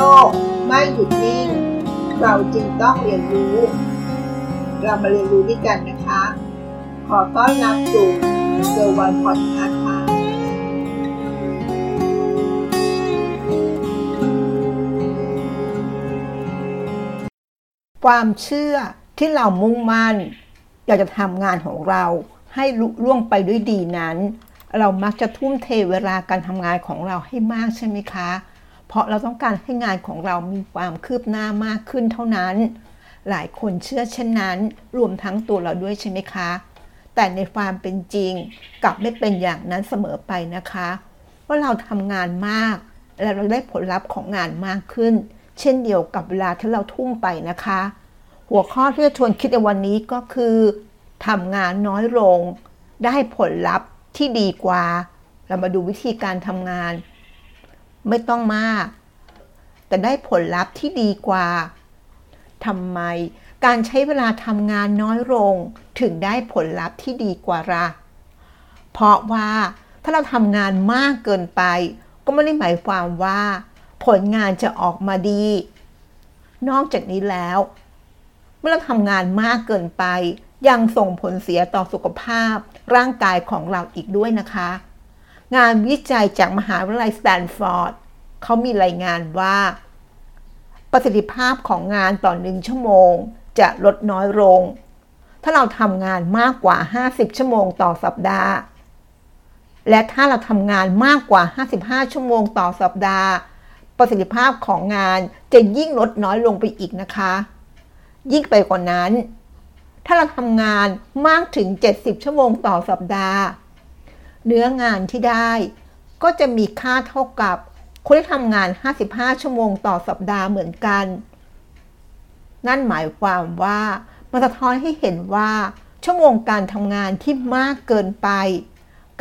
ลกไม่หยุดนิ่ง เราจึงต้องเรียนรู้ เรามาเรียนรู้ด้วยกันนะคะ ขอต้อนรับสู่เซอร์วันพอดคาส์ค่ะความเชื่อที่เรามุ่งมั่นอยากจะทำงานของเราให้ลุล่วงไปด้วยดีนั้น เรามักจะทุ่มเทเวลาการทำงานของเราให้มากใช่ไหมคะ เพราะเราต้องการให้งานของเรามีความคืบหน้ามากขึ้นเท่านั้น หลายคนเชื่อเช่นนั้น รวมทั้งตัวเราด้วยใช่ไหมคะ แต่ในความเป็นจริงกลับไม่เป็นอย่างนั้นเสมอไปนะคะ ว่าเราทำงานมาก และเราได้ผลลัพธ์ของงานมากขึ้น เช่นเดียวกับเวลาที่เราทุ่มไปนะคะ หัวข้อที่จะชวนคิดในวันนี้ก็คือทำงานน้อยลง ได้ผลลัพธ์ที่ดีกว่า เรามาดูวิธีการทำงาน ไม่ต้องมาก แต่ได้ผลลัพธ์ที่ดีกว่าทำไม การใช้เวลาทำงานน้อยลง ถึงได้ผลลัพธ์ที่ดีกว่าละเพราะว่าถ้าเราทำงานมากเกินไป ก็ไม่ได้หมายความว่า ผลงานจะออกมาดี นอกจากนี้แล้ว เมื่อเราทำงานมากเกินไป ยังส่งผลเสียต่อสุขภาพ ร่างกายของเราอีกด้วยนะคะ งานวิจัยจากมหาวิทยาลัยสแตนฟอร์ด เขามีรายงานว่า ประสิทธิภาพของงานต่อหนึ่งชั่วโมง จะลดน้อยลง ถ้าเราทำงานมากกว่า 50 ชั่วโมงต่อสัปดาห์ และถ้าเราทำงานมากกว่า 55 ชั่วโมงต่อสัปดาห์ ประสิทธิภาพของงานจะยิ่งลดน้อยลงไปอีกนะคะ ยิ่งไปกว่านั้นถ้าเราทำงานมากถึง 70 ชั่วโมงต่อสัปดาห์ เนื้องานที่ได้ก็จะมีค่าเท่ากับ คนที่ทำงาน 55 ชั่วโมงต่อสัปดาห์เหมือนกัน นั่นหมายความว่ามันสะท้อนให้เห็นว่าชั่วโมงการทำงานที่มากเกินไป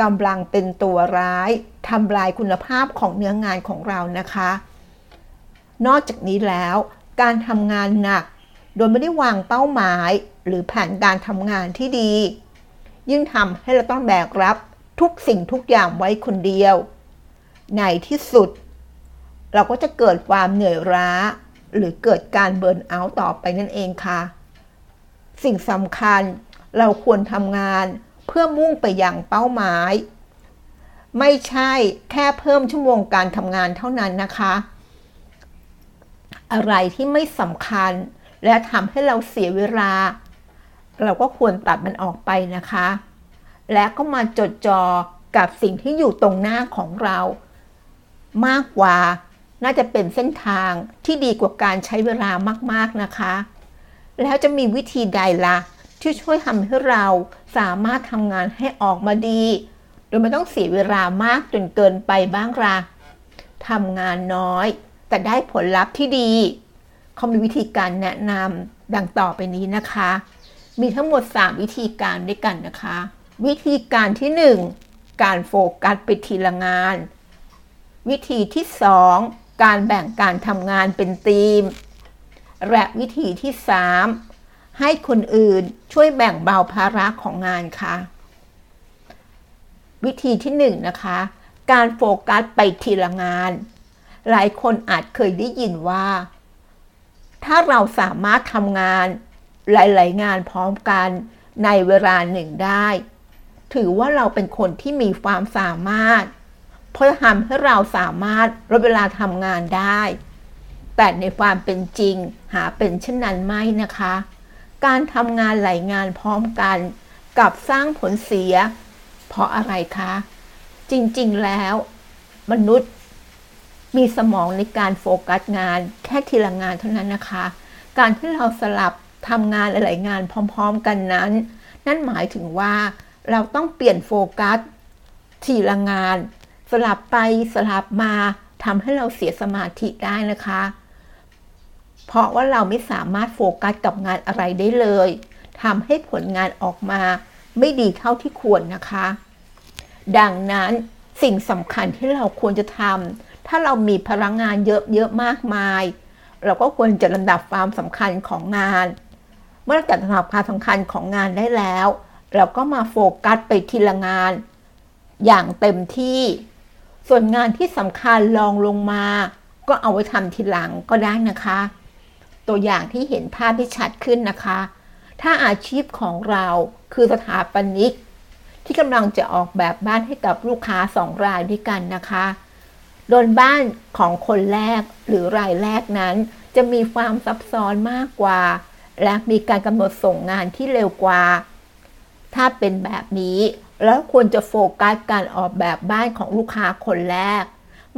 กำลังเป็นตัวร้ายทำลายคุณภาพของเนื้องานของเรานะคะ นอกจากนี้แล้วการทำงานหนัก โดยไม่ได้วางเป้าหมายหรือแผนการทำงานที่ดี ยิ่งทำให้เราต้องแบกรับทุกสิ่งทุกอย่างไว้คนเดียว ในที่สุด เราก็จะเกิดความเหนื่อยล้า หรือเกิดการเบิร์นเอาท์ต่อไปนั่นเองค่ะ สิ่งสำคัญเราควรทำงานเพื่อมุ่งไปอยังเป้าหมาย ไม่ใช่แค่เพิ่มชั่วโมงการทำงานเท่านั้นนะคะ อะไรที่ไม่สำคัญและทำให้เราเสียเวลา เราก็ควรตัดมันออกไปนะคะ และก็มาจดจ่อกับสิ่งที่อยู่ตรงหน้าของเรา มากกว่า น่าจะเป็นเส้นทางที่ดีกว่าการใช้เวลามากๆนะคะ แล้วจะมีวิธีใดละ่ะ ที่ช่วยทำให้เราสามารถทำงานให้ออกมาดี โดยไม่ต้องเสียเวลามากจนเกินไปบ้างละทำงานน้อย แต่ได้ผลลัพธ์ที่ดี เขามีวิธีการแนะนำดังต่อไปนี้นะคะ มีทั้งหมด 3 วิธีการด้วยกันนะคะ วิธีการที่ 1 การโฟกัสไปทีละงาน วิธีที่ 2 การแบ่งการทำงานเป็นทีม และวิธีที่ 3 ให้คนอื่นช่วยแบ่งเบาภาระของงานค่ะ วิธีที่1นนะคะ การโฟกัสไปทีละงาน หลายคนอาจเคยได้ยินว่า ถ้าเราสามารถทำงานหลาย ๆ งานพร้อมกันในเวลาหนึ่งได้ ถือว่าเราเป็นคนที่มีความสามารถ เพราะทำให้เราสามารถลดเวลาทำงานได้ แต่ในความเป็นจริงหาเป็นเช่นนั้นไม่นะคะ การทำงานหลายงานพร้อมกันกับสร้างผลเสีย เพราะอะไรคะ จริงๆแล้ว มนุษย์มีสมองในการโฟกัสงานแค่ทีละงานเท่านั้นนะคะ การที่เราสลับทำงานหลายๆงานพร้อม ๆ กันนั้น นั่นหมายถึงว่าเราต้องเปลี่ยนโฟกัสทีละงาน สลับไปสลับมาทำให้เราเสียสมาธิได้นะคะ เพราะว่าเราไม่สามารถโฟกัสกับงานอะไรได้เลยทำให้ผลงานออกมาไม่ดีเท่าที่ควรนะคะ ดังนั้นสิ่งสำคัญที่เราควรจะทำถ้าเรามีพลังงานเยอะๆมากมาย เราก็ควรจะลำดับความสำคัญของงาน เมื่อจัดลำดับความสำคัญของงานได้แล้ว เราก็มาโฟกัสไปทีละงาน อย่างเต็มที่ ส่วนงานที่สำคัญลองลงมา ก็เอาไว้ทำทีหลังก็ได้นะคะ ตัวอย่างที่เห็นภาพที่ชัดขึ้นนะคะ ถ้าอาชีพของเราคือสถาปนิก ที่กำลังจะออกแบบบ้านให้กับลูกค้าสองรายด้วยกันนะคะโดนบ้านของคนแรกหรือรายแรกนั้น จะมีความซับซ้อนมากกว่า และมีการกำหนดส่งงานที่เร็วกว่า ถ้าเป็นแบบนี้ แล้วควรจะโฟกัสการออกแบบบ้านของลูกค้าคนแรก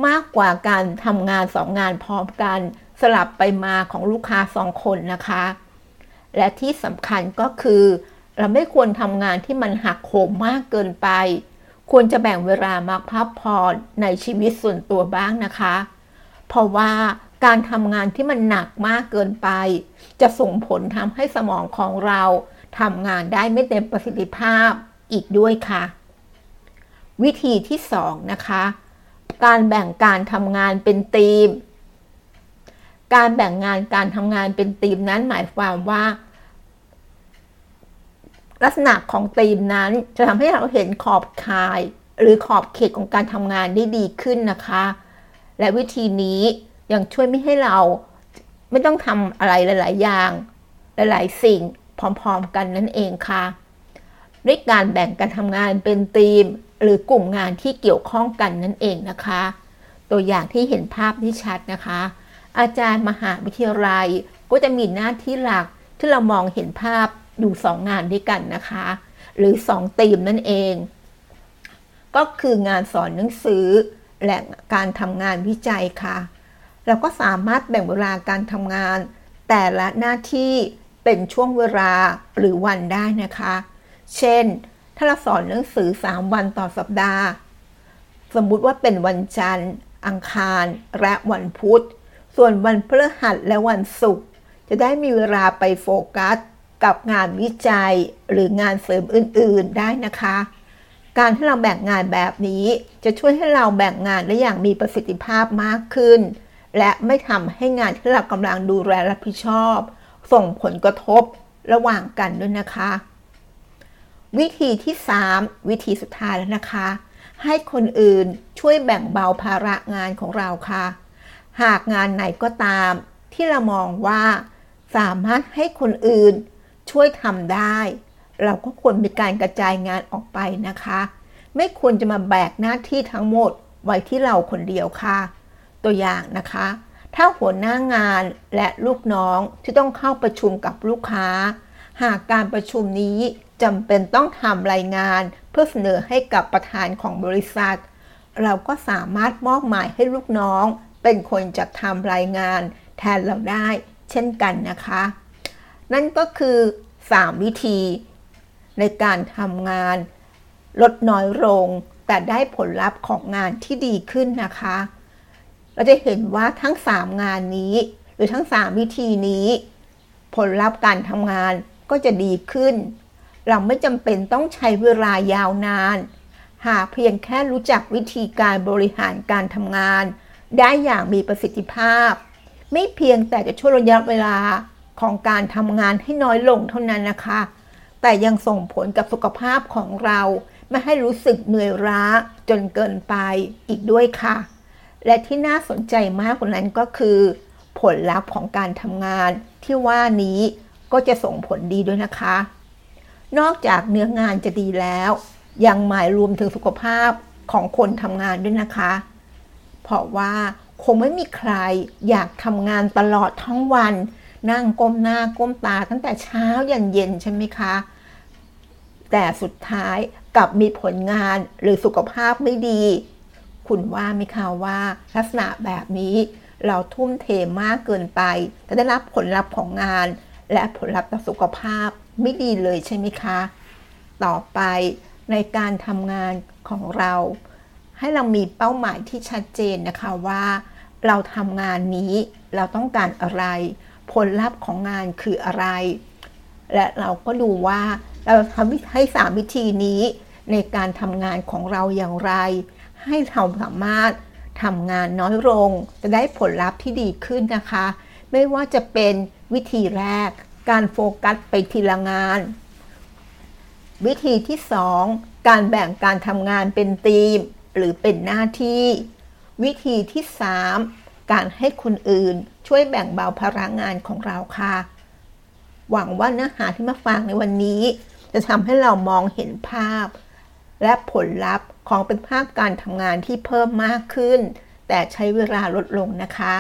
มากกว่าการทำงานสองงานพร้อมกัน สลับไปมาของลูกค้าสองคนนะคะ และที่สำคัญก็คือ เราไม่ควรทำงานที่มันหักโหมมากเกินไป ควรจะแบ่งเวลามาพักผ่อนในชีวิตส่วนตัวบ้างนะคะ เพราะว่าการทำงานที่มันหนักมากเกินไป จะส่งผลทำให้สมองของเราทำงานได้ไม่เต็มประสิทธิภาพ อีกด้วยค่ะ วิธีที่สองนะคะ การแบ่งการทำงานเป็นทีม การแบ่งงานการทำงานเป็นทีมนั้นหมายความว่า ลักษณะของธีมนั้นจะทำให้เราเห็นขอบข่ายหรือขอบเขตของการทำงานได้ดีขึ้นนะคะ และวิธีนี้ยังช่วยไม่ให้เราไม่ต้องทำอะไรหลาย ๆ อย่าง หลาย ๆ สิ่งพร้อม ๆ กันนั่นเองค่ะ ด้วยการแบ่งการทำงานเป็นทีม หรือกลุ่มงานที่เกี่ยวข้องกันนั่นเองนะคะ ตัวอย่างที่เห็นภาพที่ชัดนะคะ อาจารย์มหาวิทยาลัยก็จะมีหน้าที่หลักที่เรามองเห็นภาพอยู่สองงานด้วยกันนะคะ หรือสองธีมนั่นเอง ก็คืองานสอนหนังสือ และการทำงานวิจัยค่ะ เราก็สามารถแบ่งเวลาการทำงาน แต่ละหน้าที่เป็นช่วงเวลาหรือวันได้นะคะ เช่น ถ้าเราสอนหนังสือ 3 วันต่อสัปดาห์ สมมุติว่าเป็นวันจันทร์ อังคาร และวันพุธ ส่วนวันพฤหัสและวันศุกร์จะได้มีเวลาไปโฟกัส กับงานวิจัยหรืองานเสริมอื่นๆได้นะคะ การที่เราแบ่งงานแบบนี้จะช่วยให้เราแบ่งงานได้อย่างมีประสิทธิภาพมากขึ้น และไม่ทำให้งานที่เรากำลังดูแลรับผิดชอบ ส่งผลกระทบระหว่างกันด้วยนะคะ วิธีที่ 3 วิธีสุดท้ายแล้วนะคะ ให้คนอื่นช่วยแบ่งเบาภาระงานของเราค่ะ หากงานไหนก็ตาม ที่เรามองว่า สามารถให้คนอื่นช่วยทำได้ เราก็ควรมีการกระจายงานออกไปนะคะ ไม่ควรจะมาแบกหน้าที่ทั้งหมดไว้ที่เราคนเดียวค่ะ ตัวอย่างนะคะ ถ้าหัวหน้างานและลูกน้องที่ต้องเข้าประชุมกับลูกค้า หากการประชุมนี้ จำเป็นต้องทำรายงานเพื่อเสนอให้กับประธานของบริษัท เราก็สามารถมอบหมายให้ลูกน้อง เป็นคนจัดทำรายงานแทนเราได้ เช่นกันนะคะ นั่นก็คือ 3 วิธี ในการทำงาน ลดน้อยลง แต่ได้ผลลัพธ์ของงานที่ดีขึ้นนะคะ เราจะเห็นว่าทั้ง 3 งานนี้ หรือทั้ง 3 วิธีนี้ ผลลัพธ์การทำงานก็จะดีขึ้น เราไม่จำเป็นต้องใช้เวลายาวนาน หากเพียงแค่รู้จักวิธีการบริหารการทำงาน ได้อย่างมีประสิทธิภาพ ไม่เพียงแต่จะช่วยระยะเวลาของการทำงานให้น้อยลงเท่านั้นนะคะ แต่ยังส่งผลกับสุขภาพของเราไม่ให้รู้สึกเหนื่อยล้าจนเกินไปอีกด้วยค่ะ และที่น่าสนใจมากกว่านั้นก็คือ ผลลัพธ์ของการทำงานที่ว่านี้ก็จะส่งผลดีด้วยนะคะ นอกจากเนื้องานจะดีแล้ว ยังหมายรวมถึงสุขภาพของคนทำงานด้วยนะคะ เพราะว่าคงไม่มีใครอยากทำงานตลอดทั้งวัน นั่งก้มหน้าก้มตาตั้งแต่เช้ายันเย็นใช่ไหมคะ แต่สุดท้ายกลับมีผลงานหรือสุขภาพไม่ดี คุณว่าไหมคะว่า ลักษณะแบบนี้เราทุ่มเทมากเกินไป จะได้รับผลลัพธ์ของงาน และผลลัพธ์ต่อสุขภาพ ไม่ดีเลยใช่ไหมคะ ต่อไปในการทำงานของเรา ให้เรามีเป้าหมายที่ชัดเจนนะคะว่า เราทำงานนี้เราต้องการอะไร ผลลัพธ์ของงานคืออะไร และเราก็ดูว่าเราทำให้สามวิธีนี้ในการทำงานของเราอย่างไร ให้เราสามารถทำงานน้อยลง จะได้ผลลัพธ์ที่ดีขึ้นนะคะ ไม่ว่าจะเป็นวิธีแรก การโฟกัสไปทีละงาน วิธีที่ 2 การแบ่งการทำงานเป็นทีม หรือเป็นหน้าที่ วิธีที่ 3 การให้คนอื่นช่วยแบ่งเบาภาระงานของเราค่ะ หวังว่าเนื้อหาที่มาฟังในวันนี้ จะทำให้เรามองเห็นภาพ และผลลัพธ์ของเป็นภาคการทำงานที่เพิ่มมากขึ้น แต่ใช้เวลาลดลงนะคะ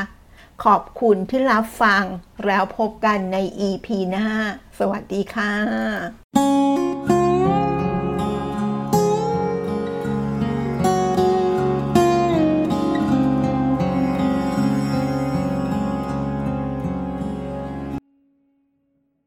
ขอบคุณที่รับฟัง แล้วพบกันใน EP หน้า สวัสดีค่ะ